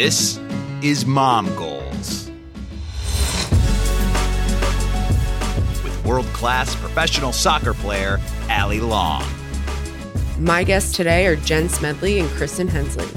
This is Mom Goals. With world class professional soccer player Allie Long. My guests today are Jen Smedley and Kristin Hensley.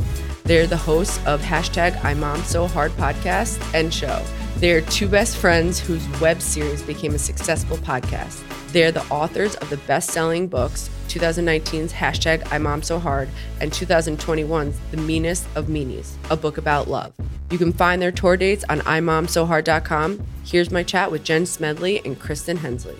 They're the hosts of hashtag I So Hard podcast and show. They're two best friends whose web series became a successful podcast. They're the authors of the best selling books 2019's hashtag I Mom So Hard and 2021's The Meanest of Meanies, a book about love. You can find their tour dates on imomsohard.com. Here's my chat with Jen Smedley and Kristin Hensley.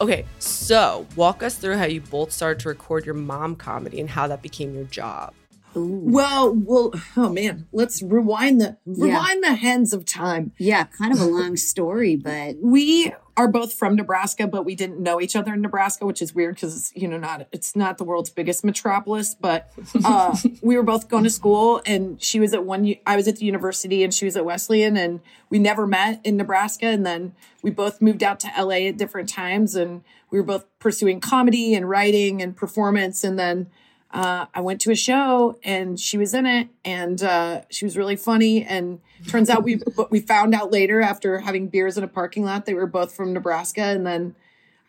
Okay, so walk us through how you both started to record your mom comedy and how that became your job. Well, well, oh man, let's rewind the Yeah. rewind the hands of time. Yeah, kind of a long story, but We are both from Nebraska, but we didn't know each other in Nebraska, which is weird because it's you know not it's not the world's biggest metropolis. But uh, we were both going to school, and she was at one. I was at the university, and she was at Wesleyan, and we never met in Nebraska. And then we both moved out to LA at different times, and we were both pursuing comedy and writing and performance, and then. uh, I went to a show and she was in it and uh, she was really funny. And turns out we we found out later after having beers in a parking lot they were both from Nebraska. And then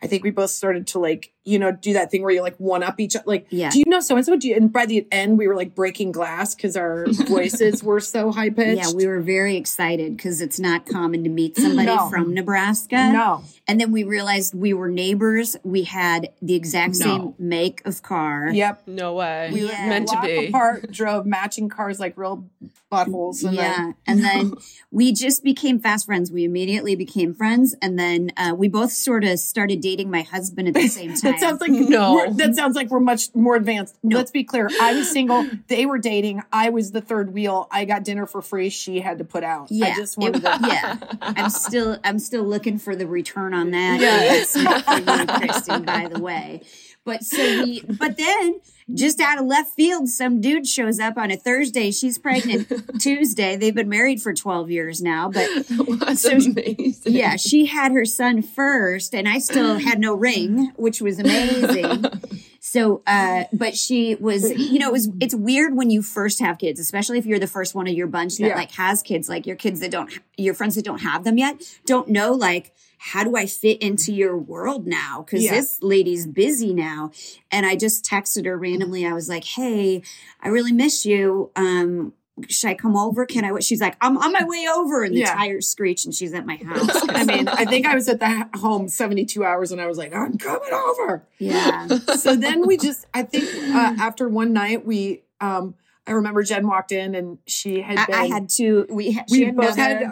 I think we both started to like you know do that thing where you like one up each like Yeah. do you know so and so? Do you? And by the end we were like breaking glass because our voices were so high pitched. yeah, we were very excited because it's not common to meet somebody No. from Nebraska. no And then we realized we were neighbors. We had the exact No. same make of car. yep. No way. We were Meant to be. apart, drove matching cars like real buttholes. And yeah. then, and then we just became fast friends. We immediately became friends. And then uh, we both sort of started dating my husband at the same time. That sounds like No. that sounds like we're much more advanced. No. Let's be clear. I was single. They were dating. I was the third wheel. I got dinner for free. She had to put out. yeah. I just wanted It- to. yeah. I'm still I'm still looking for the return on that. Yeah. It's not for you, Kristin, by the way. But so we but then just out of left field, some dude shows up on a Thursday. She's pregnant Tuesday. They've been married for 12 years now, but So- amazing. yeah, she had her son first, and I still had no ring, which was amazing. So, uh, but she was, you know, it was, it's weird when you first have kids, especially if you're the first one of your bunch that Yeah. like has kids, like your kids that don't, your friends that don't have them yet, don't know like, how do I fit into your world now? Cause Yeah. this lady's busy now. And I just texted her randomly. I was like, Hey, I really miss you. Um, should I come over? Can I? She's like, I'm on my way over. And the Yeah. tires screech and she's at my house. I mean, I think I was at the home 72 hours and I was like, I'm coming over. Yeah. So then we just, I think uh, after one night, we, um, I remember Jen walked in and she had I, been, I had to. We we had both had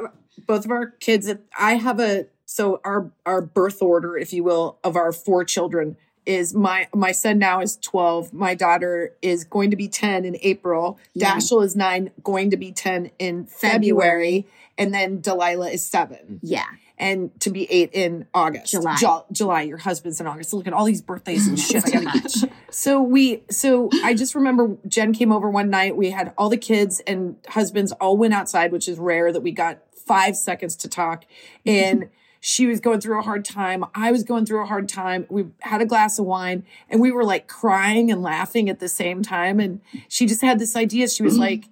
both of our kids. I have a, so our, our birth order, if you will, of our four children is my, my son now is 12. My daughter is going to be 10 in April. Yeah. Dashiell is nine, going to be 10 in February. And then Delilah is seven Yeah. and to be eight in August. July. Ju- July. Your husband's in August. so Look at all these birthdays and shit. I gotta much. so we, so I just remember Jen came over one night. We had all the kids and husbands all went outside, which is rare that we got five seconds to talk. And she was going through a hard time. I was going through a hard time. We had a glass of wine and we were like crying and laughing at the same time. And she just had this idea. She was mm-hmm. like,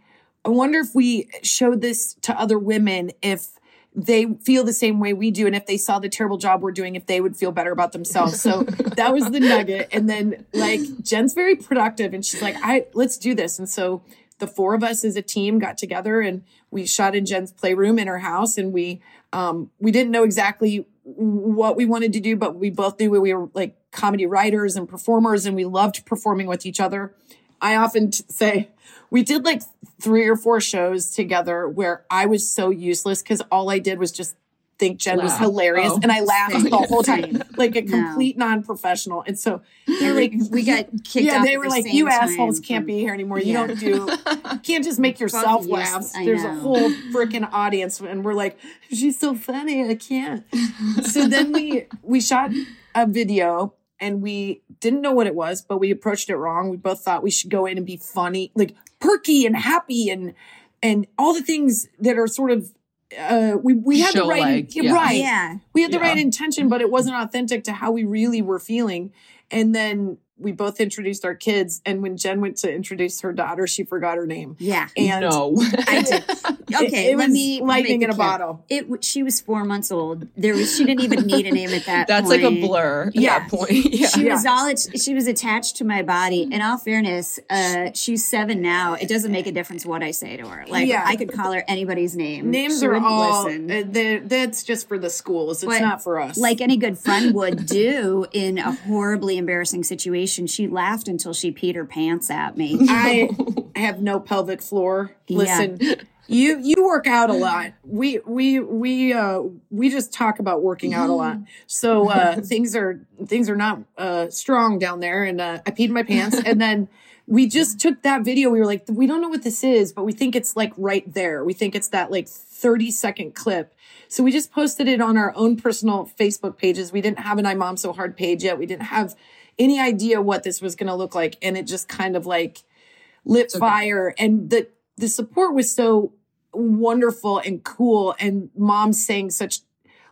I wonder if we showed this to other women, if they feel the same way we do and if they saw the terrible job we're doing if they would feel better about themselves so that was the nugget and then like jen's very productive and she's like i let's do this and so the four of us as a team got together and we shot in jen's playroom in her house and we um we didn't know exactly what we wanted to do but we both knew we were like comedy writers and performers and we loved performing with each other. I often say we did like three or four shows together where I was so useless because all I did was just think Jen was hilarious Oh. and I laughed Same. the whole time Same. like a No. complete non-professional. And so they're like, we got kicked yeah, they were the like, you assholes can't from- be here anymore. You Yeah. don't do, you can't just make yourself Fuck laugh. I There's a whole freaking audience. And we're like, she's so funny. I can't. so then we, we shot a video and we didn't know what it was, but we approached it wrong. We both thought we should go in and be funny, like perky and happy and, and all the things that are sort of, uh, we, we had the right, like, yeah. right. Yeah. We had the Yeah. right intention, but it wasn't authentic to how we really were feeling. And then we both introduced our kids, and when Jen went to introduce her daughter, she forgot her name. Yeah. And no. I did. Okay, it, it let was me lightning in a it bottle. It she was four months old. There was she didn't even need a name at that. That's point. like a blur at Yeah. that point. Yeah. She Yeah. was all she was attached to my body. In all fairness, uh, she's seven now. It doesn't make a difference what I say to her. Like Yeah. I could call her anybody's name. Names She are all listen. uh, they're- that's just for the schools. It's But not for us. like any good friend would do in a horribly embarrassing situation. She laughed until she peed her pants at me. I have no pelvic floor. Yeah. Listen, you you work out a lot. We we we uh we just talk about working out a lot. So uh things are things are not uh strong down there and uh I peed my pants and then we just took that video. We were like, we don't know what this is, but we think it's like right there. We think it's that like 30 second clip. So we just posted it on our own personal Facebook pages. We didn't have an I Mom So Hard page yet. We didn't have any idea what this was going to look like. And it just kind of like lit fire. And the, the support was so wonderful and cool. And mom saying such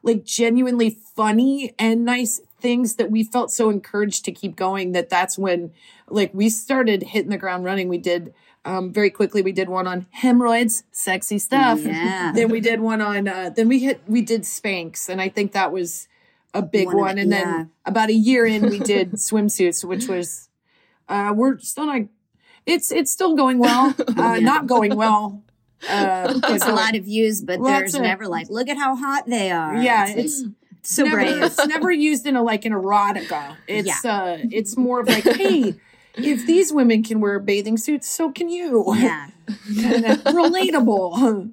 like genuinely funny and nice things that we felt so encouraged to keep going that that's when like we started hitting the ground running. We did um, very quickly. We did one on hemorrhoids, sexy stuff. Yeah. then we did one on. Uh, then we hit. We did Spanx, and I think that was a big One one. and yeah. then about a year in, we did swimsuits, which was. Uh, we're still not. It's it's still going well. Uh, Not going well. Uh, It's a lot of views, but there's of- never like, look at how hot they are. Yeah, like, it's so never, brave. it's never used in a like an erotica. It's uh it's more of like, hey, if these women can wear bathing suits, so can you. Yeah. relatable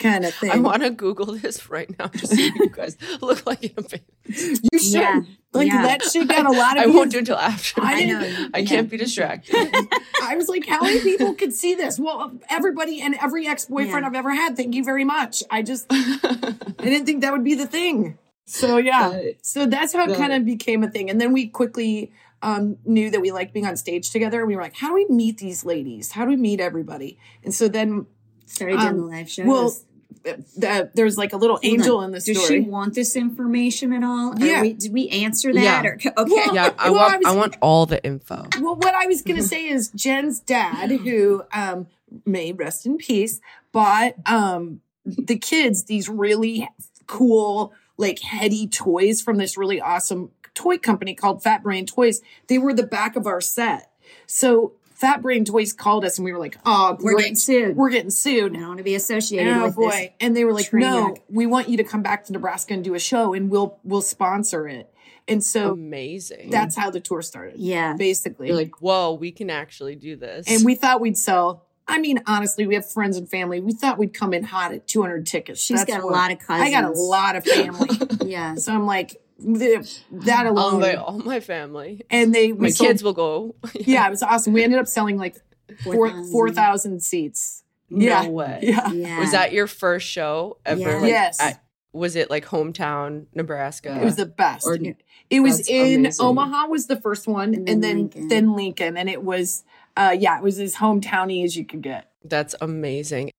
kind of thing. I want to Google this right now to see what you guys look like in a baby. you should. Yeah. Like Yeah. that shit got a lot of I views. won't do it until after. I I know. I can't be distracted. I was like, how many people could see this? Well, everybody and every ex-boyfriend Yeah. I've ever had. Thank you very much. I just I didn't think that would be the thing. So yeah. Right. So that's how it kind of became a thing. And then we quickly um, knew that we liked being on stage together. And we were like, how do we meet these ladies? How do we meet everybody? And so then Started doing Um, the live shows. well, uh, there's like a little Hold angel on. in the story. Does she story. want this information at all? Yeah. we- did we answer that? Yeah. Or, okay. Well, Yeah, I Well, want. I was- I want all the info. Well, what I was going to say is Jen's dad, who um, may rest in peace, bought um, the kids these really cool, like heady toys from this really awesome toy company called Fat Brain Toys. They were the back of our set. So Fat Brain Toys called us and we were like, oh, We're getting sued. We're getting sued. I don't want to be associated Oh with boy. this. And they were like, no, wreck." we want you to come back to Nebraska and do a show and we'll we'll sponsor it. And so Amazing. that's how the tour started. Yeah. Basically. You're like, whoa, we can actually do this. And we thought we'd sell. I mean, honestly, we have friends and family. We thought we'd come in hot at 200 tickets. She's That's got a lot of cousins. I got a lot of family. Yeah. so I'm like, th- that all alone. my all my family, and they, my sold- kids will go. yeah, it was awesome. We ended up selling like four 4,000. 4,000 seats. No yeah. way. Yeah. Yeah. Was that your first show ever? Yeah. Like, Yes. at- was it like hometown Nebraska? It was the best. Or- it was in amazing. Omaha was the first one, And and, then then Lincoln. then Lincoln, and it was uh yeah, it was as hometowny as you could get. That's amazing.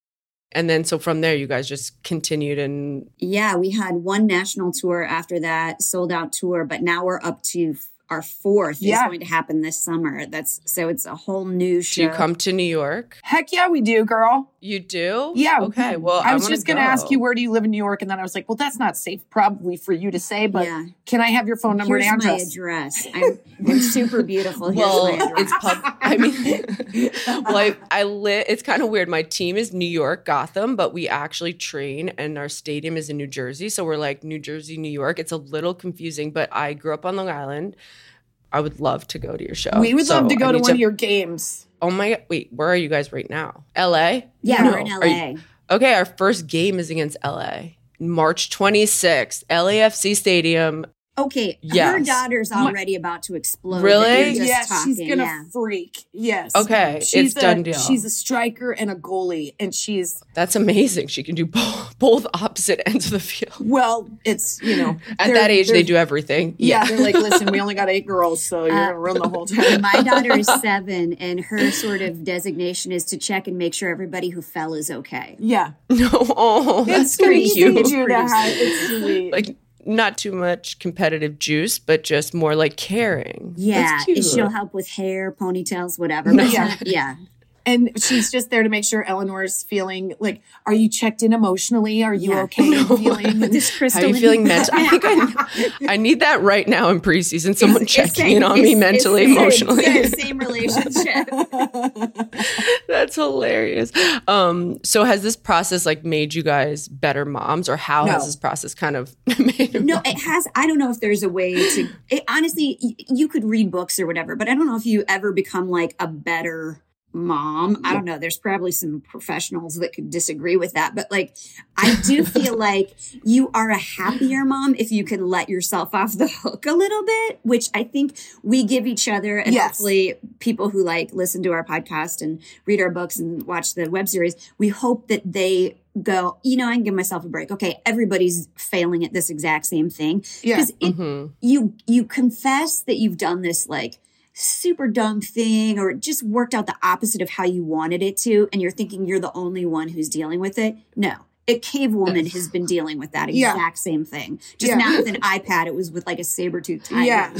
And then so from there, you guys just continued and Yeah, we had one national tour after that, sold out tour, but now we're up to our fourth Yeah. is going to happen this summer. That's so it's a whole new show. do you come to New York? Heck yeah, we do, girl. You do? Yeah. Okay. Well, I was wanna just going to ask you where do you live in New York, and then I was like, well, that's not safe, probably for you to say, but Yeah. can I have your phone number Here's and my address? address. I'm, I'm super beautiful. Here's Well, my address. it's pub. I mean, well, I, I lit. It's kind of weird. My team is New York, Gotham, but we actually train, and our stadium is in New Jersey. So we're like New Jersey, New York. It's a little confusing, but I grew up on Long Island. I would love to go to your show. we would So love to go to need one of your games. Oh my! Wait, where are you guys right now? L.A. yeah, No. we're in Are you- LA. Okay, our first game is against LA. March 26th, LAFC Stadium. Okay, her daughter's already about to explode. Really? that you're just yeah, talking, she's gonna yeah. freak. Yes. Okay, she's it's done a, deal. She's a striker and a goalie, and she's That's amazing. She can do both, both opposite ends of the field. well. It's you know At that age, they do everything. Yeah, they're like, listen, we only got eight girls, so you're Uh, gonna run the whole time. My daughter is seven, and her sort of designation is to check and make sure everybody who fell is okay. yeah, No, oh, that's it's sweet pretty to cute. It's sweet. Like not too much competitive juice, but just more like caring. Yeah, That's cute. she'll help with hair, ponytails, whatever. But Yeah. yeah, yeah. And she's just there to make sure Eleanor's feeling like, are you checked in emotionally? Are you Yeah. okay in feeling? This How crystal. are you feeling mental? I think I, I need that right now in preseason. Someone It's- checking in on me mentally, same- emotionally. same relationship. That's hilarious. Um, so has this process like made you guys better moms, or how No. has this process kind of made No, it has. I don't know if there's a way to. It, honestly, y- you could read books or whatever, but I don't know if you ever become like a better mom. I don't know. There's probably some professionals that could disagree with that, but like, I do feel like you are a happier mom if you can let yourself off the hook a little bit, which I think we give each other and Yes. hopefully people who like listen to our podcast and read our books and watch the web series, we hope that they go, you know, I can give myself a break. Okay, everybody's failing at this exact same thing. Yeah. Because Mhm. you you confess that you've done this like super dumb thing or it just worked out the opposite of how you wanted it to and you're thinking you're the only one who's dealing with it no a cave woman has been dealing with that Yeah. exact same thing just Yeah. not with an ipad it was with like a saber-tooth tiger Yeah.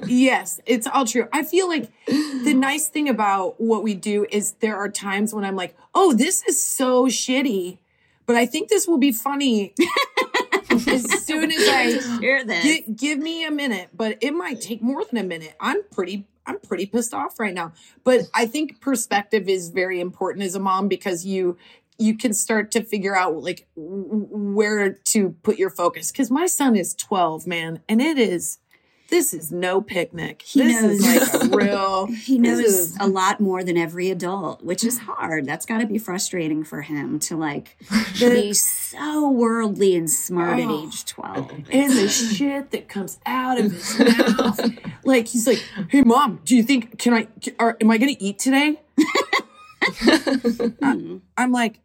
yes, it's all true. I feel like the nice thing about what we do is there are times when I'm like, oh, this is so shitty, but I think this will be funny as soon as I hear this Gi- give me a minute, but it might take more than a minute. I'm pretty I'm pretty pissed off right now. But I think perspective is very important as a mom because you you can start to figure out like where to put your focus cuz my son is 12, man, and it is this is no picnic. He this is knows. like a real he knows is- a lot more than every adult, which is hard. That's got to be frustrating for him to like be so worldly and smart at Oh. age 12. and the shit that comes out of his mouth. Like he's like, "Hey mom, do you think can I are, am I going to eat today?" I, I'm like,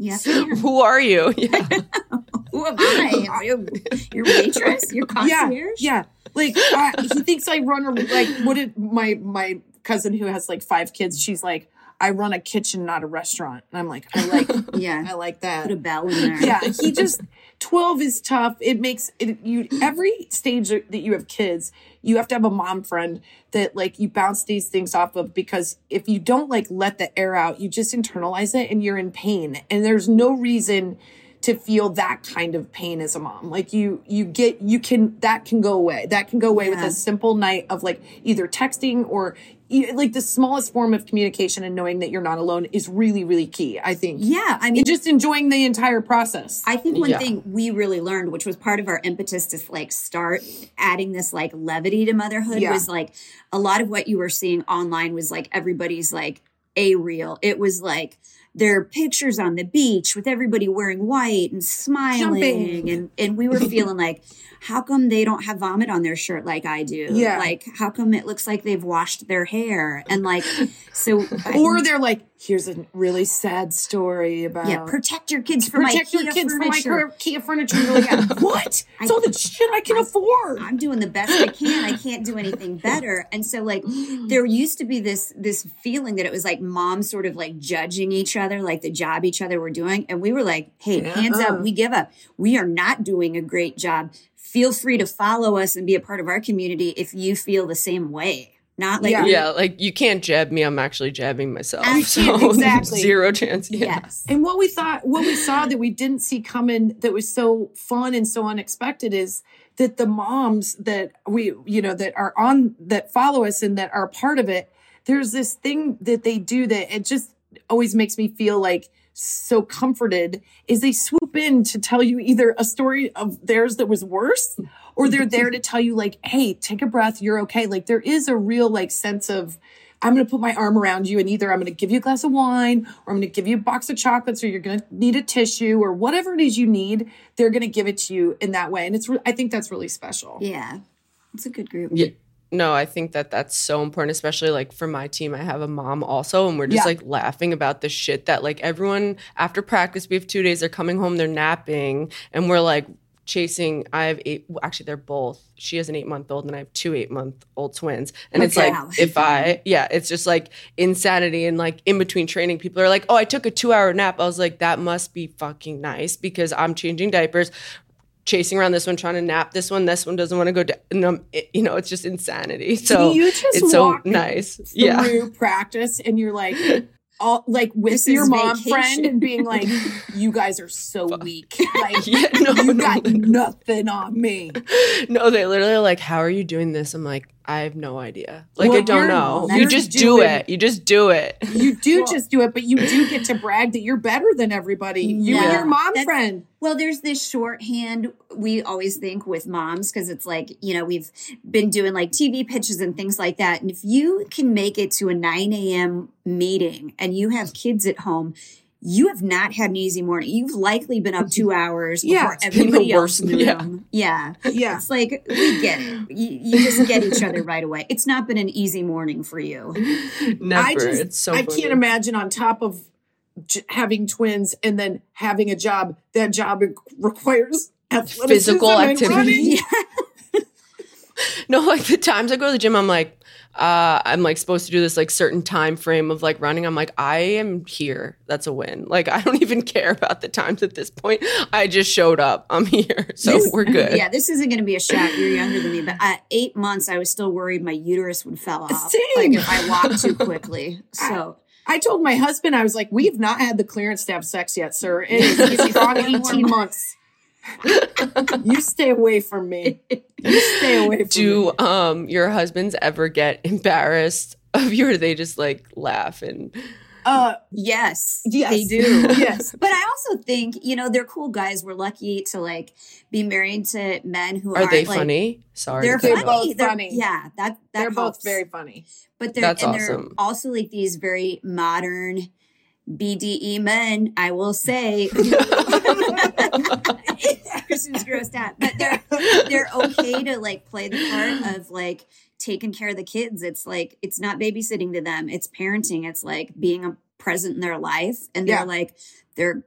Yes. Who are you? Yeah. Who am I? Are you your waitress? Your yeah, concierge? yeah. Like uh, he thinks I run a like what did my my cousin who has like five kids? She's like, I run a kitchen, not a restaurant. And I'm like, I like, Yeah. I like that. Put a bell in there. yeah he just 12 is tough it makes it you every stage that you have kids you have to have a mom friend that like you bounce these things off of because if you don't like let the air out you just internalize it and you're in pain. And there's no reason to feel that kind of pain as a mom like you you get you can that can go away that can go away with a simple night of like either texting or e- like the smallest form of communication and knowing that you're not alone is really really key i think Yeah. I mean, and just enjoying the entire process. I think one Yeah. thing we really learned, which was part of our impetus to like start adding this like levity to motherhood, Yeah. was like a lot of what you were seeing online was like everybody's like a real. It was like their pictures on the beach with everybody wearing white and smiling, Jumping. and and we were feeling like, how come they don't have vomit on their shirt like I do? Yeah. like how come it looks like they've washed their hair and like so. I- or they're like, here's a really sad story about yeah, protect your kids from protect my your kids from my furniture. IKEA furniture. Like, what? It's all the shit I can afford. I'm doing the best I can. I can't do anything better. And so like there used to be this this feeling that it was like moms sort of like judging each other, like the job each other were doing. And we were like, hey, hands Uh-uh. up, we give up. We are not doing a great job. Feel free to follow us and be a part of our community if you feel the same way. Not like Yeah. yeah, like you can't jab me. I'm actually jabbing myself. I So exactly. zero chance. Yeah. yes. And what we thought, what we saw that we didn't see coming that was so fun and so unexpected is that the moms that we, you know, that are on, that follow us and that are part of it, there's this thing that they do that it just always makes me feel like so comforted is they swoop in to tell you either a story of theirs that was worse or they're there to tell you like hey take a breath you're okay like there is a real like sense of i'm going to put my arm around you and either i'm going to give you a glass of wine or i'm going to give you a box of chocolates or you're going to need a tissue or whatever it is you need they're going to give it to you in that way and it's re- i think that's really special Yeah. It's a good group. Yeah. No, I think that that's so important, especially like for my team. I have a mom also, and we're just Yeah. like laughing about the shit that like everyone after practice, we have two days, they're coming home, they're napping, and we're like chasing. I have eight, actually, they're both. She has an eight month old, and I have two eight month old twins. And it's like, if I, yeah, it's just like insanity. And like in between training, people are like, oh, I took a two hour nap. I was like, that must be fucking nice because I'm changing diapers chasing around this one, trying to nap this one. This one doesn't want to go down. And, it- eh, you know, it's just insanity. So you just it's so walk nice. through Yeah. practice and you're like all like with This your mom vacation. friend and being like you guys are so weak like Yeah, no, you no, got no. nothing on me No, they literally are like, "How are you doing this?" I'm like, "I have no idea. Like, Well, I don't know. you're You just do it. You just do it." you do just do it but you do get to brag that you're better than everybody you and your mom That's- friend Well, there's this shorthand we always think with moms because it's like, you know, we've been doing like TV pitches and things like that. And if you can make it to a 9 a.m. meeting and you have kids at home, you have not had an easy morning. You've likely been up two hours before it's the everybody else in the yeah. room. Yeah. yeah It's like, we get it. You, you just get each other right away. It's not been an easy morning for you. Never. I just it's so I funny. can't imagine on top of j- having twins and then having a job that job requires athleticism Physical and activity. running. No, like the times I go to the gym, I'm like, uh, I'm like supposed to do this like certain time frame of like running. I'm like, I am here. That's a win. Like I don't even care about the times at this point. I just showed up. I'm here, so This- we're good. Yeah, this isn't going to be a shock. You're younger than me, but at eight months, I was still worried my uterus would fell off. Same. Like if I walked too quickly. So I told my husband, I was like, we have not had the clearance to have sex yet, sir. It is a strong 18 months. You stay away from me. You stay away from me. Do um your husbands ever get embarrassed of you, or do they just like laugh and Uh, yes, yes. they do. yes. But I also think you know they're cool guys. We're lucky to like be married to men who are they aren't, like, funny? Sorry, They're, to They're funny. both They're- funny. Yeah, that that They're both very funny. But they're That's and awesome. they're also like these very modern BDE men, I will say. Kristin's grossed out. But they're they're okay to like play the part of like taking care of the kids. It's like it's not babysitting to them. It's parenting. It's like being a present in their life. And they're Yeah. like they're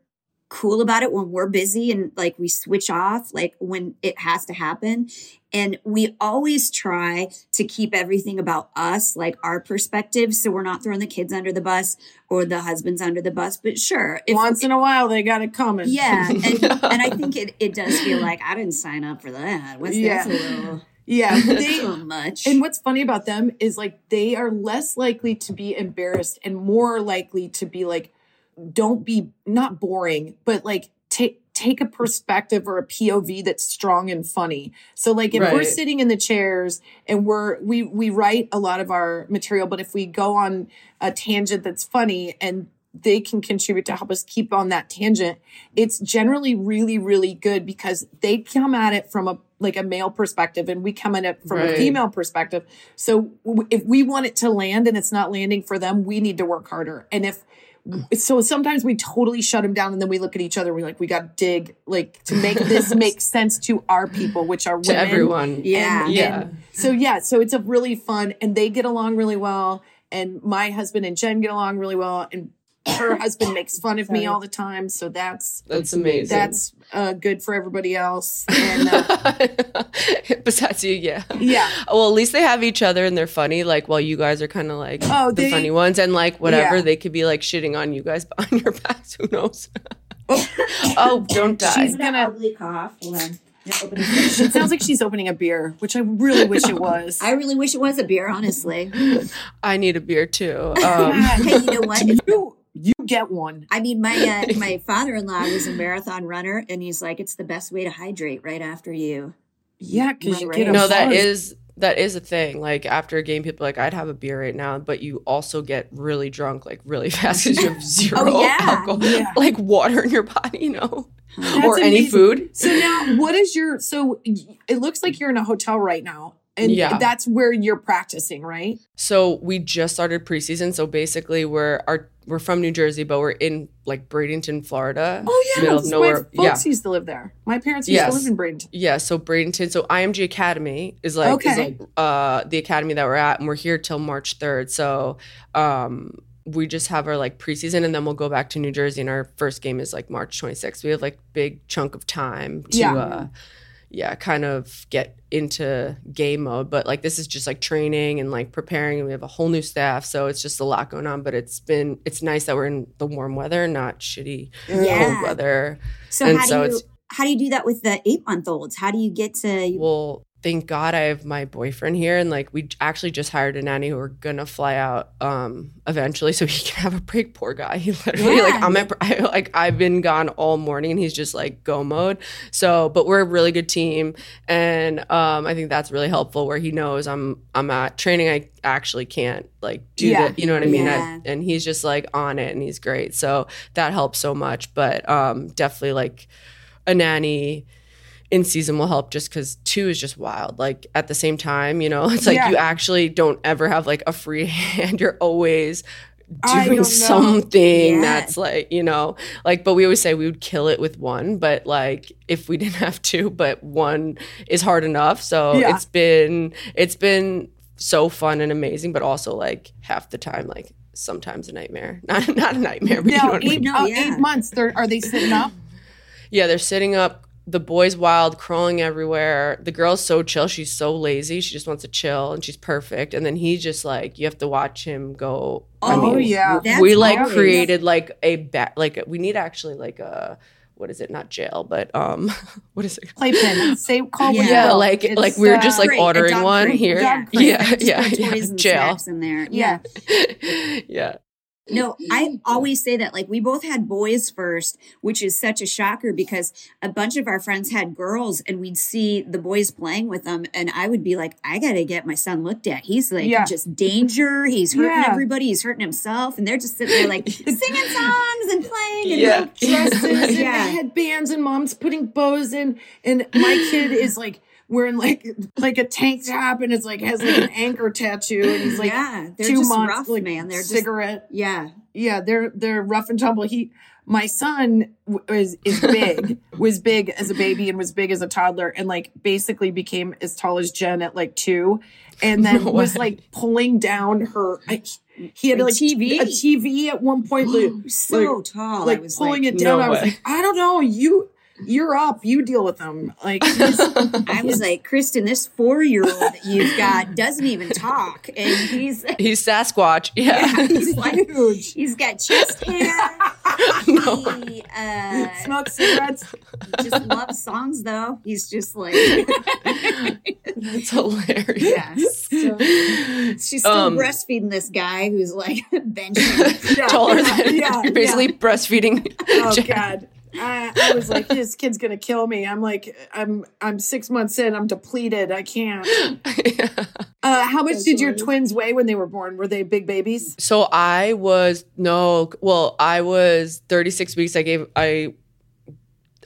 cool about it when we're busy and like we switch off like when it has to happen and we always try to keep everything about us like our perspective so we're not throwing the kids under the bus or the husbands under the bus but sure if Once in a while, they got it coming. yeah and, and i think it, it does feel like i didn't sign up for that what's Yeah. that's a little Yeah. They, little much And what's funny about them is like they are less likely to be embarrassed and more likely to be like, don't be not boring, but like take a perspective or a POV that's strong and funny. So like if we're sitting in the chairs and we're we we write a lot of our material, but if we go on a tangent that's funny and they can contribute to help us keep on that tangent, it's generally really, really good because they come at it from a like a male perspective and we come at it from a female perspective. So w- if we want it to land and it's not landing for them, we need to work harder. And if so sometimes we totally shut them down and then we look at each other we're like, we got to dig like to make this make sense to our people, which are to women. everyone. Yeah. And- Yeah. and so yeah, so it's a really fun and they get along really well. And my husband and Jen get along really well. And her husband makes fun of me all the time. So that's That's amazing. that's uh, good for everybody else. And uh, Besides you, yeah. yeah. Well, at least they have each other and they're funny. Like while you guys are kind of like Oh, the they- funny ones, and like whatever Yeah. they could be like shitting on you guys behind your backs. Who knows? oh, don't die. She's gonna- ugly cough Hold on. It sounds like she's opening a beer, which I really wish it was. i really wish it was a beer honestly I need a beer too. Um, hey you know what you you get one. I mean, my uh, my father in law was a marathon runner, and he's like, it's the best way to hydrate right after you. Yeah, because you Right. get a no, that buzz. is that is a thing. Like after a game, people are like I'd have a beer right now, but you also get really drunk like really fast because you have zero Oh, yeah. alcohol, Yeah. like water in your body, you know, That's or any food. So now, what is your? So it looks like you're in a hotel right now, and Yeah. that's where you're practicing, right? So we just started preseason. So basically, we're our we're from New Jersey, but we're in like Bradenton, Florida. Oh yeah, middle of nowhere. my folks Yeah, used to live there. My parents used Yes. to live in Bradenton. yeah. So Bradenton. So IMG Academy is like is Okay. like uh the academy that we're at, and we're here till March third. So um we just have our like preseason, and then we'll go back to New Jersey, and our first game is like March twenty sixth. We have like big chunk of time to Yeah. uh yeah kind of get into game mode but like this is just like training and like preparing and we have a whole new staff so it's just a lot going on but it's been it's nice that we're in the warm weather not shitty Yeah. cold weather So And how so do you how do you do that with the eight month olds? How do you get to? Well, thank God I have my boyfriend here, and like we actually just hired a nanny who we're gonna fly out um eventually, so he can have a break. Poor guy, he literally Yeah. like I'm at, I, like I've been gone all morning, and he's just like go mode. So, but we're a really good team, and um I think that's really helpful. Where he knows I'm I'm at training, I actually can't like do Yeah. that. You know what I mean? Yeah. I, and he's just like on it, and he's great. So that helps so much. But um definitely like a nanny in season will help just because two is just wild. Like at the same time, you know, it's like Yeah. you actually don't ever have like a free hand. You're always doing something Yeah. that's like, you know, like, but we always say we would kill it with one, but like if we didn't have two, but one is hard enough. So Yeah. it's been, it's been so fun and amazing, but also like half the time, like sometimes a nightmare. Not, not a nightmare, but you know Now, what I mean? eight, No, uh, yeah. eight months. They're, are they sitting up? Yeah, they're sitting up. The boy's wild, crawling everywhere. The girl's so chill. She's so lazy. She just wants to chill and she's perfect. And then he's just like, you have to watch him go. I Oh, mean, yeah. That's we like always- created like a bat, like we need actually like a, what is it? Not jail, but um, what is it? Playpen. Say call what you Yeah, like It's, like we were uh, just like ordering one crate, here. Yeah, yeah, yeah. and Jail. in there. Yeah. yeah. No, I always say that. Like, we both had boys first, which is such a shocker because a bunch of our friends had girls and we'd see the boys playing with them. And I would be like, I got to get my son looked at. He's like Yeah. just danger. He's hurting Yeah. everybody. He's hurting himself. And they're just sitting there like singing songs and playing. And Yeah. like, dresses and Yeah. headbands and mom's putting bows in and my kid is like wearing like like a tank top and it's like has like an anchor tattoo and he's like yeah, they're two just months rough, like man. They're just, cigarette yeah. yeah they're they're rough and tumble he my son w- is big was big as a baby and was big as a toddler and like basically became as tall as jen at like two and then No was way. like pulling down her I, he had A like TV. a tv at one point like, So like- tall. I like was pulling like, it down. no I was way. like, I don't know. You, you're up. You deal with them. Like, I was like, Kristin, this four year old that you've got doesn't even talk. And he's He's Sasquatch. Yeah. he's like huge. he's got chest hair. no. He uh Smoke cigarettes. He just loves songs though. He's just like That's hilarious. Yeah. So she's still Um, breastfeeding this guy who's like benching. Yeah, Taller yeah, than yeah, you're basically breastfeeding. Oh Jen. God. I, I was like, this kid's gonna kill me. I'm like, I'm, I'm six months in. I'm depleted. I can't. Uh, how much did your twins weigh when they were born? Were they big babies? So I was no, well, I was 36 weeks. I gave I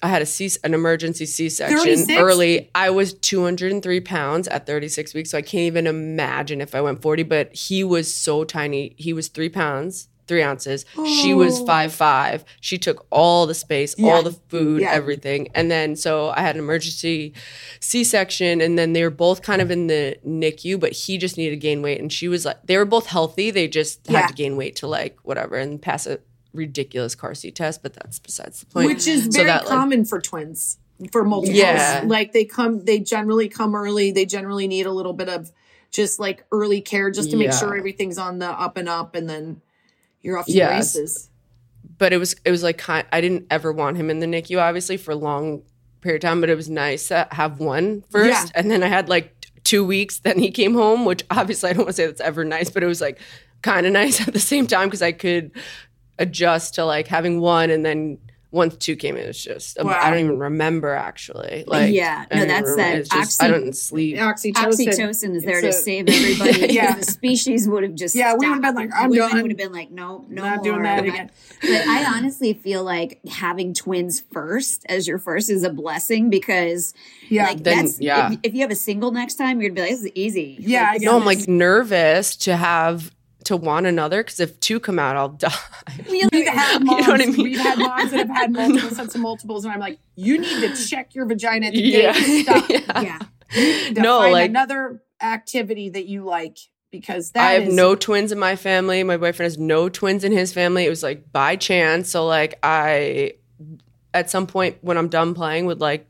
I had a C an emergency C section 36? early. I was 203 pounds at 36 weeks, so I can't even imagine if I went 40. But he was so tiny. He was three pounds. Three ounces. She was Oh. five five. She took all the space, Yeah. all the food, Yeah. everything. And then so I had an emergency C section, and then they were both kind of in the NICU, but he just needed to gain weight, and she was like, they were both healthy. They just Yeah. had to gain weight to like whatever and pass a ridiculous car seat test, but that's besides the point. Which is So very that, like- common for twins, for multiples. Yeah. Like they come, they generally come early. They generally need a little bit of just like early care just to make sure everything's on the up and up and then you're off to Yes. the races. but it was it was like I didn't ever want him in the NICU obviously for a long period of time, but it was nice to have one first, Yeah. and then I had like two weeks. Then he came home, which obviously I don't want to say that's ever nice, but it was like kind of nice at the same time because I could adjust to like having one, and then once two came, it was just Wow. I don't even remember actually. Like Yeah. No, that's that It's just, I don't sleep. Oxytocin. Oxytocin is there to a- save everybody. Yeah. The species would have just Yeah, we would've been like, I'm Women done. would have been like, no, no Not more. doing that But- again. But I honestly feel like having twins first as your first is a blessing because Yeah. like Then- that's yeah. if, if you have a single next time, you're gonna be like, this is easy. Yeah, Like, I know. No, I'm like nervous to have to want another because if two come out, I'll die. We've had You moms. know what I mean? We've had moms that have had multiple sets of multiples, and I'm like, you need to check your vagina. Yeah. Stop. Yeah. yeah. You need to No, find like- another activity that you like because that I have is- no twins in my family. My boyfriend has no twins in his family. It was like by chance. So like I, at some point when I'm done playing, would like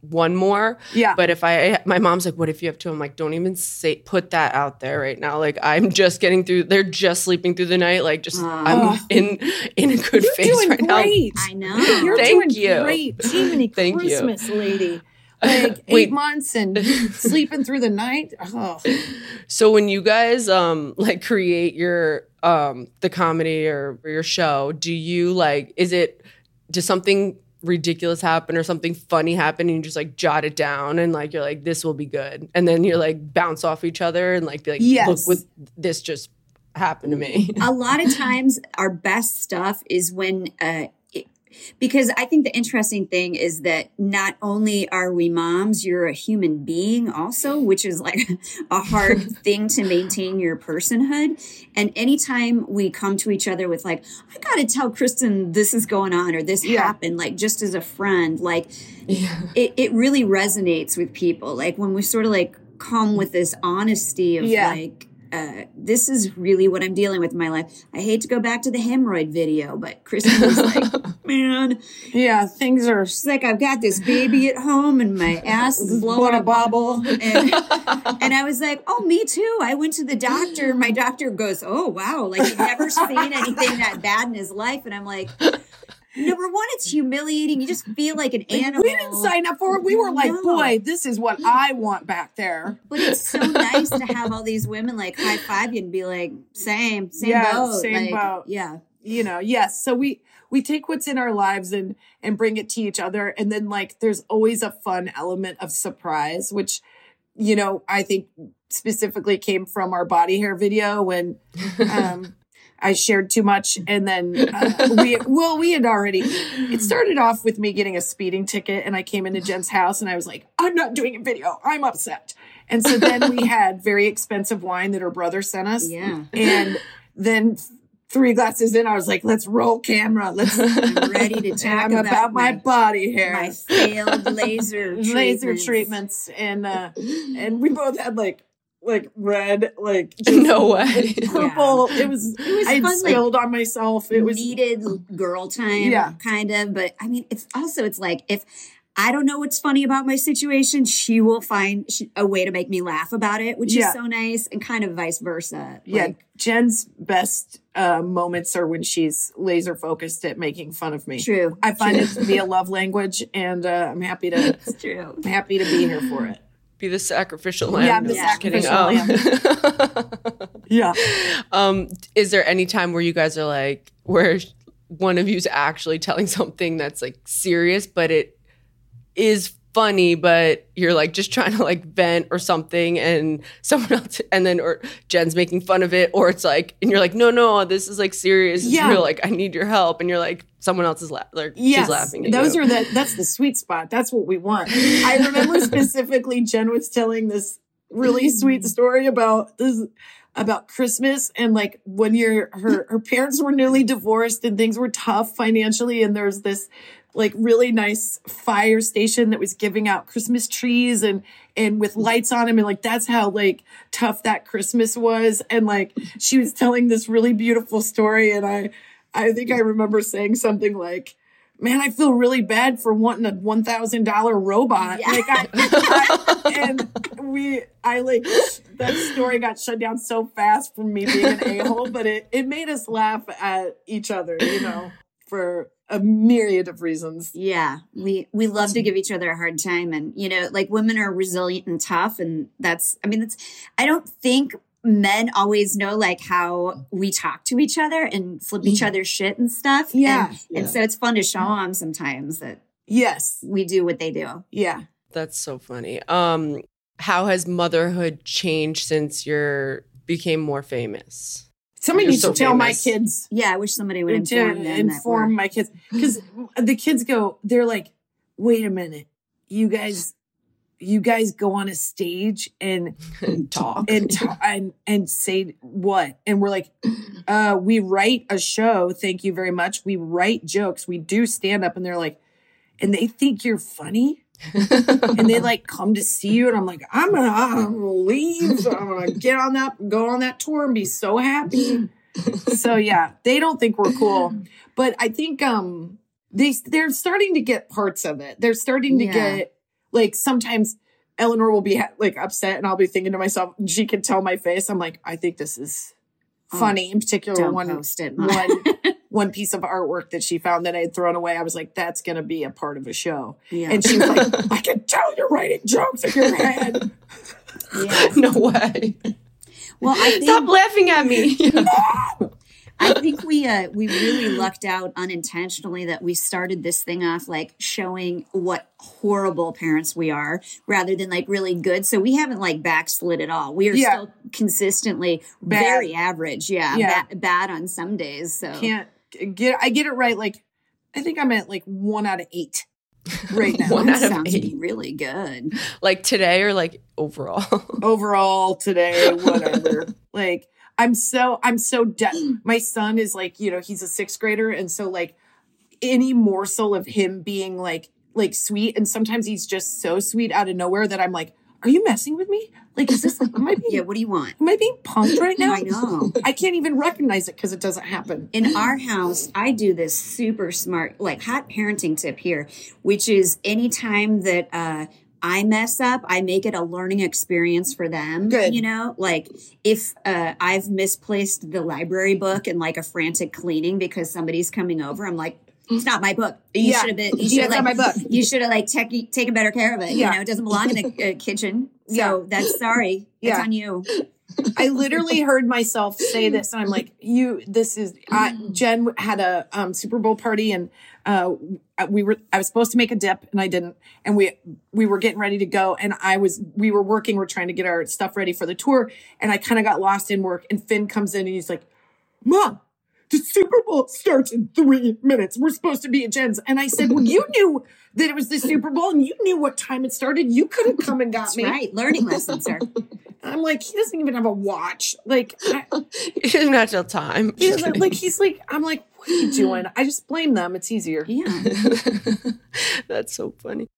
one more. Yeah. But if I, my mom's like, what if you have two? I'm like, don't even say, put that out there right now. Like, I'm just getting through, they're just sleeping through the night. Like, just, I'm Oh. in, in a good You're phase doing right great. I know. You're Thank doing you. great. Jiminy Thank you. Christmas, lady. Like eight months and sleeping through the night. Oh. So when you guys, um, like create your, um, the comedy or, or your show, do you like, is it, does something ridiculous happen or something funny happen and you just like jot it down and like you're like this will be good and then you're like bounce off each other and like be like Yes. look what this just happened to me a lot of times our best stuff is when uh because I think the interesting thing is that not only are we moms, you're a human being also, which is like a hard thing to maintain your personhood. And anytime we come to each other with like, I got to tell Kristin this is going on or this Yeah. happened, like just as a friend, like it, it really resonates with people. Like when we sort of like come with this honesty of Yeah. like, uh, this is really what I'm dealing with in my life. I hate to go back to the hemorrhoid video, but Kristin was like, man, Yeah, things are she's like, I've got this baby at home and my ass is blowing a bubble. And, and I was like, oh, me too. I went to the doctor and my doctor goes, oh, wow. Like he'd never seen anything that bad in his life. And I'm like, number one, it's humiliating. You just feel like an animal. we didn't sign up for it. We were like, No. boy, this is what I want back there. But it's so nice to have all these women like high five you and be like, same, same Yeah, boat. same like, boat. Yeah. you know yes so we we take what's in our lives and and bring it to each other and then like there's always a fun element of surprise which you know i think specifically came from our body hair video when um i shared too much and then uh, we well we had already it started off with me getting a speeding ticket and i came into jen's house and i was like i'm not doing a video i'm upset and so then we had very expensive wine that her brother sent us Yeah. and then three glasses in, I was like, let's roll camera. Let's I'm ready to talk about, about, my, body hair. my failed laser laser treatments. treatments. And uh and we both had like like red, like no way purple. It was It was I had fun, like, spilled on myself. It was needed girl time, Yeah. kind of. But I mean, it's also it's like if I don't know what's funny about my situation, she will find sh- a way to make me laugh about it, which Yeah. is so nice, and kind of vice versa. yeah, Like, Jen's best uh, moments are when she's laser focused at making fun of me. true. I find it to be a love language, and uh, I'm happy to It's true. I'm happy to be here for it. Be the sacrificial lamb Yeah, I'm the No, just kidding. sacrificial Um, Yeah. um, is there any time where you guys are like where one of you is actually telling something that's like serious but it is funny but you're like just trying to like vent or something and someone else and then or jen's making fun of it or it's like and you're like no no this is like serious It's Yeah. real like i need your help and you're like someone else is la- like Yes, she's laughing at those you. are the that's the sweet spot. That's what we want. I remember specifically Jen was telling this really sweet story about this about Christmas and like when your her her parents were newly divorced and things were tough financially and there's this like really nice fire station that was giving out Christmas trees and and with lights on them and like that's how like tough that Christmas was and like she was telling this really beautiful story and I I think I remember saying something like man, I feel really bad for wanting a one thousand dollar robot. Yeah. Like I, I and we I like that story got shut down so fast from me being an a hole, but it it made us laugh at each other, you know, for a myriad of reasons. Yeah, we we love to give each other a hard time, and you know, like women are resilient and tough, and that's. I mean, that's. I don't think men always know like how we talk to each other and flip each other's shit and stuff. Yeah, and, yeah. and so it's fun to show them sometimes that Yes. we do what they do. Yeah. That's so funny. Um, how has motherhood changed since you're became more famous? Somebody You're needs so to tell my kids. Yeah, I wish somebody would to inform them. inform my kids. Because the kids go they're like wait a minute. You guys you guys go on a stage and Talk. and ta- and and say what? And we're like uh we write a show. Thank you very much. We write jokes. We do stand up. And they're like and they think you're funny and they like come to see you and i'm like i'm gonna, I'm gonna leave i'm gonna get on that go on that tour and be so happy so yeah they don't think we're cool but i think um they they're starting to get parts of it they're starting to Yeah. get like sometimes Eleanor will be like upset and I'll be thinking to myself, she can tell my face. I'm like, I think this is funny. In particular, one post it. one one piece of artwork that she found that I had thrown away. I was like, that's gonna be a part of a show. Yeah. And she was like, I can tell you're writing jokes in your head. yeah. no way. Well, I think Stop laughing at me. I think we uh we really lucked out unintentionally that we started this thing off like showing what horrible parents we are rather than like really good. So we haven't like backslid at all. We are Yeah. still consistently Bad. very average. Yeah, Yeah. ba- bad on some days. So Can't get I get it right. Like I think I'm at like one out of eight right now. One that out of eight. really good. like today or like overall? overall today, whatever. like I'm so I'm so de- my son is like, you know, he's a sixth grader, and so like any morsel of him being like like sweet, and sometimes he's just so sweet out of nowhere that I'm like, Are you messing with me? Like, is this am I being Yeah, what do you want? am I being punked right now? I know. I can't even recognize it because it doesn't happen. in our house, I do this super smart, like hot parenting tip here, which is anytime that uh, I mess up, I make it a learning experience for them. Good. You know, like if uh, I've misplaced the library book and like a frantic cleaning because somebody's coming over, I'm like, it's not my book. You Yeah. should have been. You should it's have not like, my book. You should have like take, taken better care of it. Yeah. You know, it doesn't belong in the uh, kitchen. So Yeah. that's sorry. It's Yeah. on you. I literally heard myself say this, and I'm like, "You, this is." I, Jen had a um, Super Bowl party, and uh, we were. I was supposed to make a dip, and I didn't. And we we were getting ready to go, and I was. We were working. We're trying to get our stuff ready for the tour, and I kind of got lost in work. And Finn comes in, and he's like, "Mom." The Super Bowl starts in three minutes. We're supposed to be at Jen's. And I said, Well, you knew that it was the Super Bowl and you knew what time it started. You could have come and got That's me. right. Learning lessons, sir. I'm like, he doesn't even have a watch. Like, I, He doesn't have till time. he doesn't, like he's like, I'm like, what are you doing? I just blame them. It's easier. Yeah. That's so funny.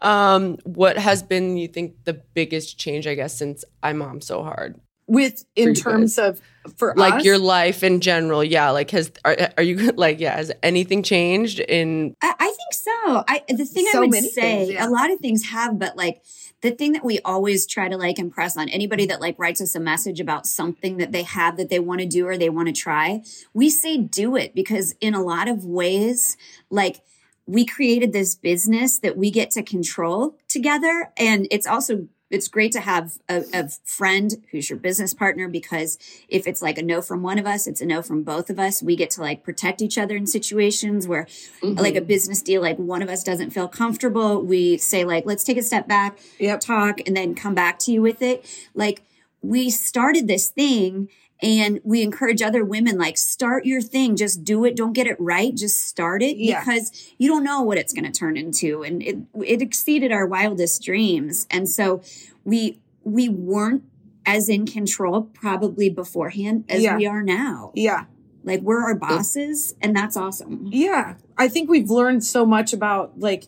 Um, what has been you think the biggest change, I guess, since I mom so hard? With in you terms of for Like us, your life in general, yeah. Like has are, are you like yeah? Has anything changed in? I, I think so. I the thing So I would say, things, yeah. a lot of things have, but like the thing that we always try to like impress on anybody that like writes us a message about something that they have that they want to do or they want to try, we say do it because in a lot of ways, like we created this business that we get to control together, and it's also it's great to have a, a friend who's your business partner because if it's like a no from one of us, it's a no from both of us. We get to like protect each other in situations where mm-hmm. like a business deal, like one of us doesn't feel comfortable. We say like, let's take a step back, Yep. talk, and then come back to you with it. Like we started this thing and we encourage other women like start your thing. Just do it. Don't get it right. Just start it Yeah. because you don't know what it's going to turn into. And it it exceeded our wildest dreams. And so we we weren't as in control probably beforehand as Yeah. we are now. Yeah, like we're our bosses and that's awesome. Yeah. I think we've learned so much about like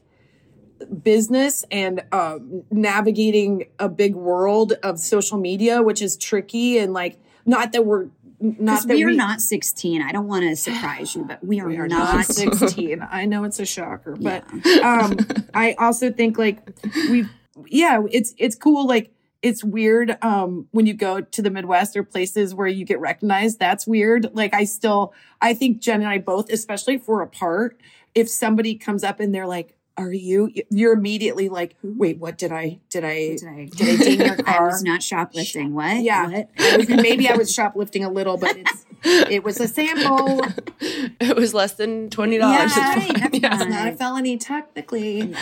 business and um, navigating a big world of social media, which is tricky and like not that we're not that we are we not 16 i don't want to surprise you but we are, We are not, not 16. I know it's a shocker, but um I also think like we yeah, it's it's cool like it's weird um when you go to the Midwest or places where you get recognized. That's weird. Like I still I think Jen and I both, especially if we're apart, if somebody comes up and they're like, "Are you?" You're immediately like, "Wait, what did I did I Did I- did I ding your I was not shoplifting. What? Yeah. What? I was- maybe I was shoplifting a little, but it's it was a sample. It was less than twenty Yeah, dollars. right. That's It's not a felony technically.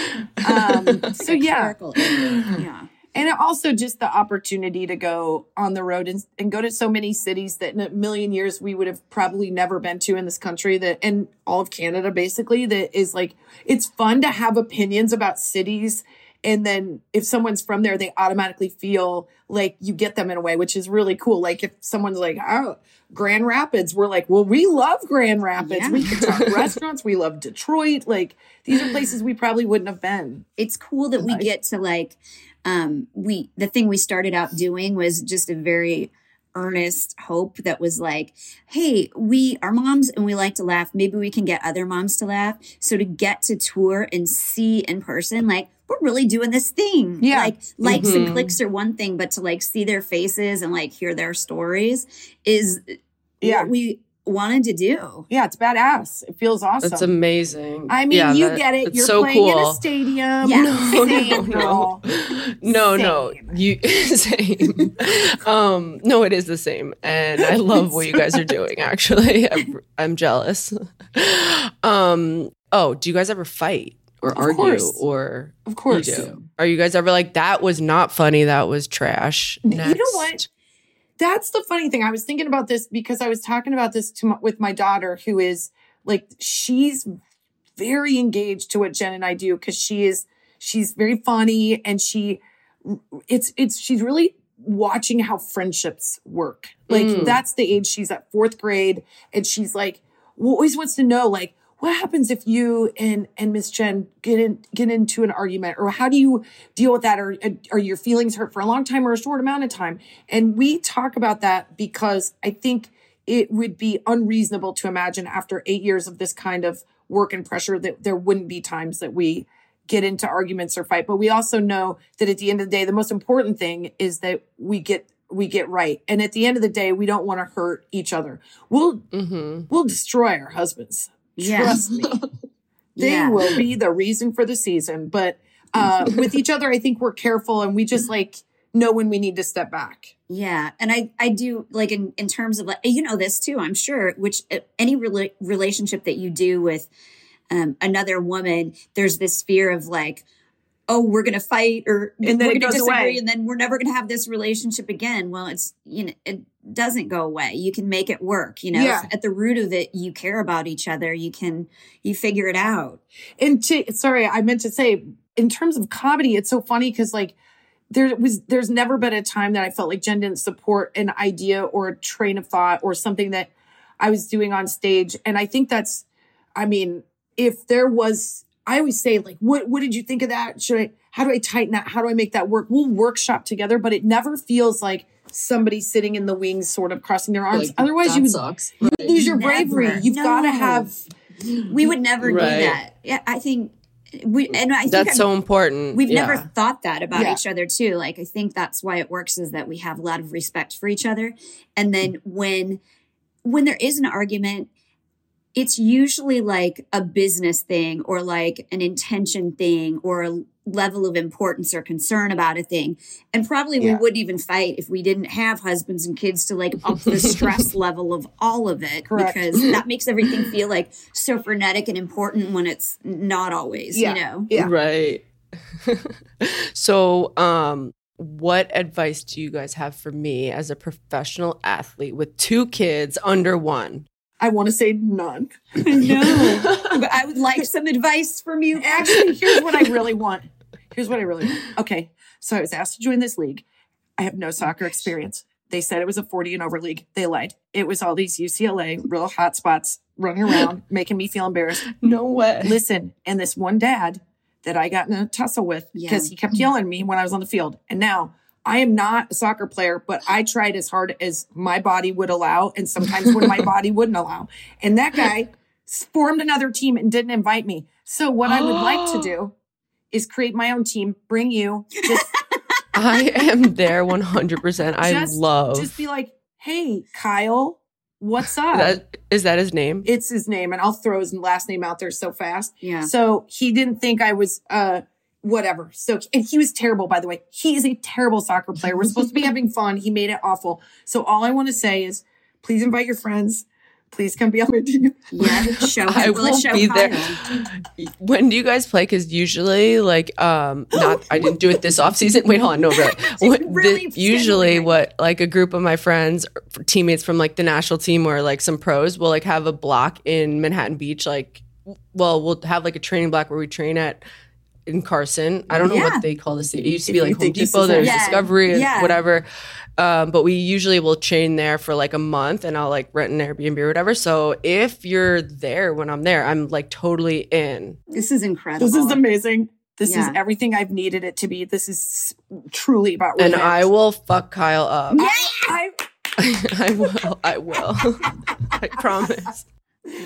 Um, so yeah, Yeah. And also just the opportunity to go on the road and, and go to so many cities that in a million years we would have probably never been to in this country that and all of Canada basically that is like it's fun to have opinions about cities. And then if someone's from there they automatically feel like you get them in a way which is really cool. Like if someone's like oh Grand Rapids we're like well we love Grand Rapids. Yeah. we can talk restaurants. We love Detroit. Like these are places we probably wouldn't have been It's cool that we get to like, um, we, the thing we started out doing was just a very, earnest hope that was like, hey, we are moms and we like to laugh. Maybe we can get other moms to laugh. So to get to tour and see in person, like, we're really doing this thing. Yeah. Like likes and Mhm. clicks are one thing, but to like see their faces and like hear their stories is Yeah. we wanted to do. Yeah, it's badass. It feels awesome. It's amazing. I mean, Yeah, you that- get it. You're so playing in a stadium. Yeah. No, Same, no, girl. no, no, Same. you same. um, no, it is the same, and I love what you guys are doing. Actually, I'm, I'm jealous. Um, oh, do you guys ever fight or Of argue course. or Of course. You do? Are you guys ever like that was not funny? That was trash. You know what? That's the funny thing. I was thinking about this because I was talking about this to my, with my daughter, who is like she's very engaged to what Jen and I do because she is she's very funny and she it's it's she's really watching how friendships work. Like Mm. that's the age she's at fourth grade and she's like always wants to know like what happens if you and and Miss Jen get in get into an argument? Or how do you deal with that? Or are your feelings hurt for a long time or a short amount of time? And we talk about that because I think it would be unreasonable to imagine after 8 years of this kind of work and pressure that there wouldn't be times that we get into arguments or fight. But we also know that at the end of the day the most important thing is that we get we get right. And at the end of the day we don't want to hurt each other. We'll Mhm. we'll destroy our husbands Yeah. trust me they Yeah. will be the reason for the season but uh with each other i think we're careful and we just like know when we need to step back Yeah, and I I do like in in terms of like you know this too. I'm sure which uh, any rela- relationship that you do with um, another woman, there's this fear of like, oh, we're gonna fight or And then we're gonna disagree, away. and then we're never gonna have this relationship again. Well, it's you know it doesn't go away. You can make it work. You know, Yeah. At the root of it, you care about each other. You can you figure it out. and to sorry i meant to say in terms of comedy it's so funny because like there was there's never been a time that i felt like jen didn't support an idea or a train of thought or something that i was doing on stage and i think that's i mean if there was i always say like what what did you think of that should i how do i tighten that how do i make that work we'll workshop together but it never feels like somebody sitting in the wings sort of crossing their arms Like, otherwise you would sucks. you would lose your Never. bravery you've got to have We would never Right. do that. Yeah, I think we and I think That's I'm- so important. We've Yeah. never thought that about Yeah. each other too. Like I think that's why it works is that we have a lot of respect for each other. And then when when there is an argument, it's usually like a business thing or like an intention thing or a level of importance or concern about a thing. And probably we wouldn't even fight if we didn't have husbands and kids to like up the stress level of all of it Correct. because that makes everything feel like so frenetic and important when it's not always, Yeah. you know. Yeah. Right. so, um, what advice do you guys have for me as a professional athlete with two kids under one? I want to say none. no, but I would like some advice from you. Actually, here's what I really want. Here's what I really want. Okay. So I was asked to join this league. I have no soccer experience. They said it was a 40 and over league. They lied. It was all these UCLA real hot spots running around, making me feel embarrassed. No way. Listen, and this one dad that I got in a tussle with because Yeah. he kept yelling at me when I was on the field. And now I am not a soccer player, but I tried as hard as my body would allow, and sometimes when my body wouldn't allow. And that guy formed another team and didn't invite me. So what I would like to do is create my own team, bring you, just I am there 100%. I Just- love just be like, hey, Kyle, what's up? that. Is that his name? it's his name, and I'll throw his last name out there so fast. Yeah. So he didn't think I was uh whatever. So and he was terrible, by the way. He is a terrible soccer player. We're supposed to be having fun. He made it awful. So all I want to say is please invite your friends. Please come be on my team. Yeah, show I will show be Kyle. there. When do you guys play? Because usually, like, um, not I didn't do it this off season. Wait, hold on, no, really. What- really the- usually, what like a group of my friends, teammates from like the national team or like some pros will like have a block in Manhattan Beach. Like, well, we'll have like a training block where we train at in Carson. I don't know Yeah. what they call the city. It used to be like Home think Depot. is There's. Yeah. Discovery, Yeah. whatever. Um, but we usually will chain there for like a month and I'll like rent an Airbnb or whatever. So if you're there when I'm there, I'm like totally in. This is incredible. This is amazing. This is everything I've needed it to be. This is truly about And. I will fuck Kyle up. I, I I will. I will. I promise.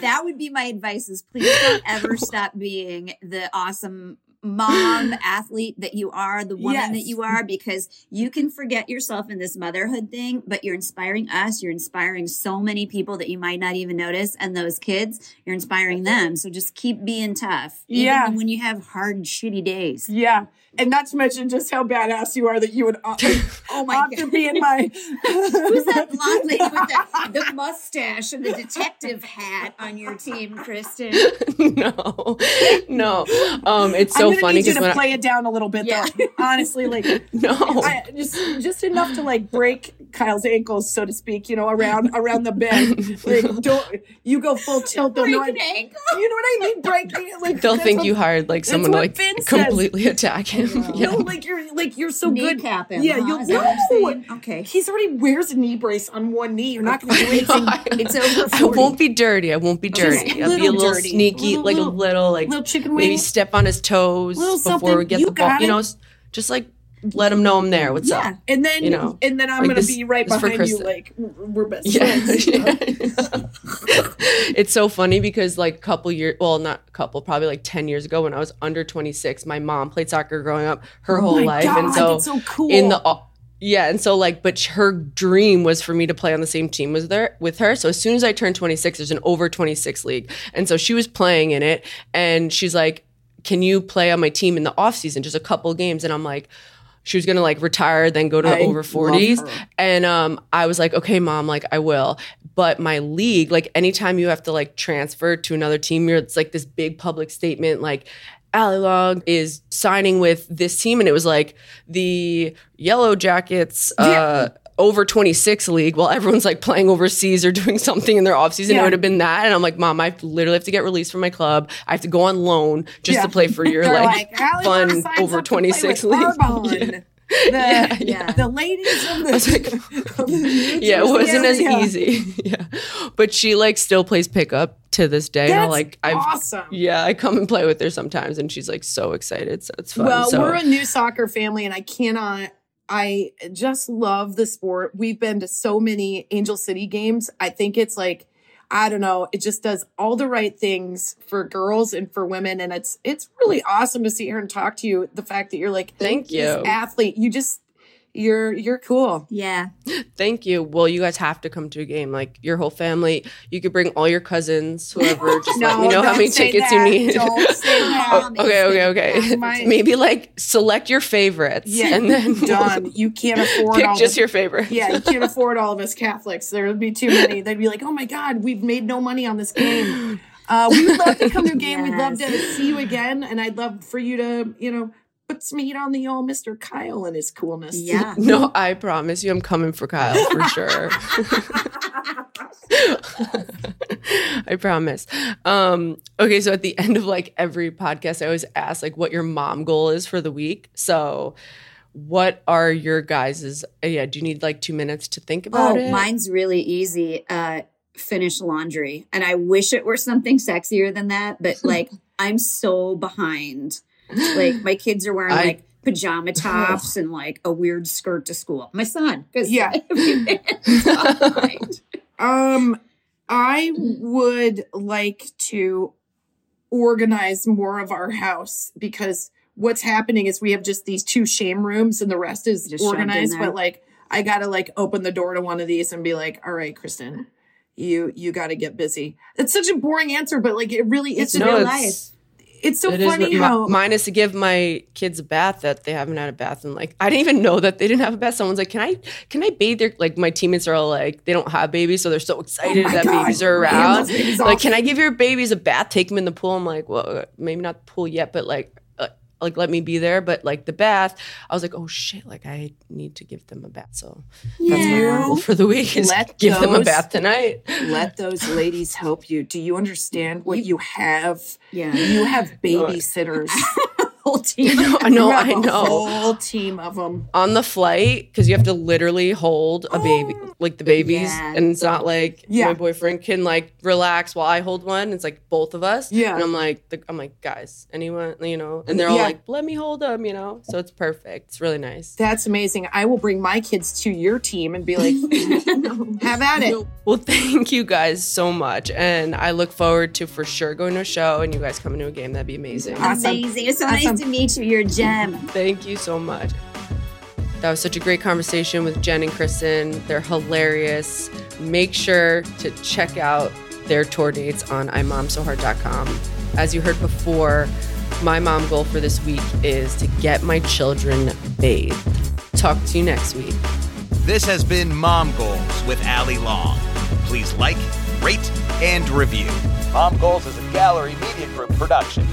That would be my advice is please don't ever stop being the awesome mom athlete that you are, the woman Yes. that you are, because you can forget yourself in this motherhood thing, but you're inspiring us. You're inspiring so many people that you might not even notice. And those kids, you're inspiring them. So just keep being tough. even Yeah. When you have hard, shitty days. Yeah. And not to mention just how badass you are that you would opt, Oh my opt God. to be in my. Who's that blonde lady with the, the mustache and the detective hat on your team, Kristin? no, no. Um, it's I'm so gonna funny need you because to when I, play it down a little bit, Yeah. though. Honestly, like no, I, just just enough to like break Kyle's ankles, so to speak. You know, around around the bed. Like, don't you go full tilt? They'll know. Break I- an ankle. You know what I mean? Break. Like they'll think what- you hired like someone to like Finn says. completely attack him. Yeah. No, like you're like you're so good. Kneecap him, Yeah, huh? you'll Is that what you're no. saying? Okay. He's already wears a knee brace on one knee. You're not going to do anything. It's over I won't be dirty. I won't be dirty. I'll be a little little dirty. sneaky, Little- like little- a little like little chicken maybe step on his toes before we get You the ball. got You know, just like let them know I'm there. What's Yeah. up? And then You know, and then I'm like gonna this- be right behind you, like we're best Yeah. friends. you know? it's so funny because like a couple years, well, not a couple, probably like 10 years ago when I was under 26, my mom played soccer growing up her oh whole my life. God, and so, so cool. in the, yeah. And so like, but her dream was for me to play on the same team with her, with her. So as soon as I turned 26, there's an over 26 league. And so she was playing in it and she's like, can you play on my team in the off season, just a couple games? And I'm like, she was gonna like retire, then go to the I over 40s. And um, I was like, okay, mom, like I will. But my league, like anytime you have to like transfer to another team, you're it's like this big public statement, like Allie Long is signing with this team, and it was like the Yellow Jackets. Uh, over 26 league while everyone's like playing overseas or doing something in their offseason. It would have been that. And I'm like, Mom, I literally have to get released from my club. I have to go on loan just Yeah. to play for your They're like, fun over up to play 26 league. Arbonne." The, Yeah. the ladies of the, was like- of the yeah, it wasn't as easy. yeah. But she like still plays pickup to this day. and like I've awesome. yeah, I come and play with her sometimes and she's like so excited. So it's fun. Well, so we're a new soccer family, and I cannot. I just love the sport. We've been to so many Angel City games. I think it's like, I don't know, it just does all the right things for girls and for women, and it's it's really awesome to sit here and talk to you. The fact that you're like, Thank you. athlete. You just you're you're cool. Yeah. Thank you. Well, you guys have to come to a game. Like your whole family. You could bring all your cousins, whoever. Just let me know how don't many tickets that. you need. Don't say that. Okay, okay, okay. My- Maybe like select your favorites. Yeah, and then done. You can't afford pick all just the- your favorites. Yeah, you can't afford all of us Catholics. There would be too many. They'd be like, "Oh my God, we've made no money on this game." Uh, we would love to come to a game. We'd love to see you again, and I'd love for you to, you know, put some heat on the old Mister Kyle and his coolness. Yeah. No, I promise you, I'm coming for Kyle for sure. I promise. Um, okay, so at the end of like every podcast, I always ask like what your mom goal is for the week. So, what are your guys's? uh, Yeah, do you need like two minutes to think about Oh, it? mine's really easy. Uh, finish laundry. And I wish it were something sexier than that, but like I'm so behind. Like my kids are wearing I- like pajama tops and like a weird skirt to school. My son. Yeah. Um, I would like to organize more of our house because what's happening is we have just these two shame rooms and the rest is Just organized. But like, I gotta like open the door to one of these and be like, "All right, Kristin, you you got to get busy." It's such a boring answer, but like it really it's It's it's, real no, life. It's, it's so it is funny mi- how mine is to give my kids a bath that they haven't had a bath and like I didn't even know that they didn't have a bath. Someone's like, "Can I can I bathe their like my teammates are all like they don't have babies, so they're so excited Oh that God, babies are around. babies like, off. can I give your babies a bath? Take them in the pool. I'm like, well, maybe not the pool yet, but like. Like let me be there, but like the bath, I was like, oh shit, like I need to give them a bath. So that's my Yeah. goal for the week is Let give them a bath tonight. let those ladies help you. Do you understand what you have? Yeah. You have babysitters. whole team. I know, You have I a know. whole team of them. On the flight, because you have to literally hold a baby, like the babies, Yeah. and it's not like Yeah. my boyfriend can like relax while I hold one. It's like both of us. Yeah. And I'm like, the, I'm like, guys, anyone, you know? And they're all Yeah. like, let me hold them, you know? So it's perfect. It's really nice. That's amazing. I will bring my kids to your team and be like, have at it. Well, thank you guys so much. And I look forward to for sure going to a show and you guys coming to a game. That'd be amazing. Awesome. Amazing. It's so Awesome. nice to meet you. You're a gem. Thank you so much. That was such a great conversation with Jen and Kristin. They're hilarious. Make sure to check out their tour dates on imomsohard.com. As you heard before, my mom goal for this week is to get my children bathed. Talk to you next week. This has been Mom Goals with Allie Long. Please like, rate, and review. Mom Goals is a Gallery Media Group production.